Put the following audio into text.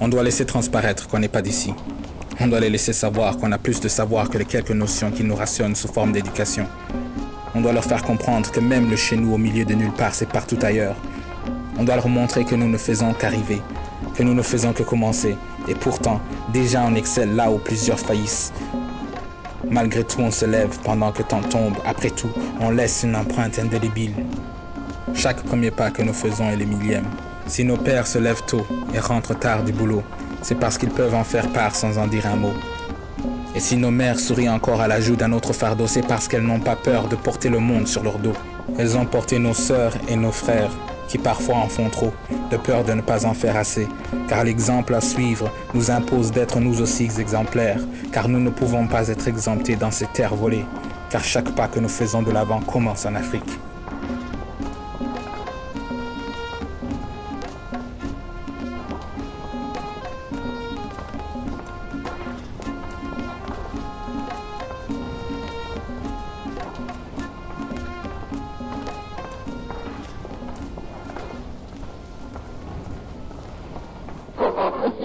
On doit laisser transparaître qu'on n'est pas d'ici. On doit les laisser savoir qu'on a plus de savoir que les quelques notions qui nous rationnent sous forme d'éducation. On doit leur faire comprendre que même le chez nous au milieu de nulle part, c'est partout ailleurs. On doit leur montrer que nous ne faisons qu'arriver, que nous ne faisons que commencer. Et pourtant, déjà on excelle là où plusieurs faillissent. Malgré tout, on se lève pendant que temps tombe. Après tout, on laisse une empreinte indélébile. Chaque premier pas que nous faisons est le millième. Si nos pères se lèvent tôt et rentrent tard du boulot, c'est parce qu'ils peuvent en faire part sans en dire un mot. Et si nos mères sourient encore à l'ajout d'un autre fardeau, c'est parce qu'elles n'ont pas peur de porter le monde sur leur dos. Elles ont porté nos sœurs et nos frères, qui parfois en font trop, de peur de ne pas en faire assez, car l'exemple à suivre nous impose d'être nous aussi exemplaires, car nous ne pouvons pas être exemptés dans ces terres volées, car chaque pas que nous faisons de l'avant commence en Afrique.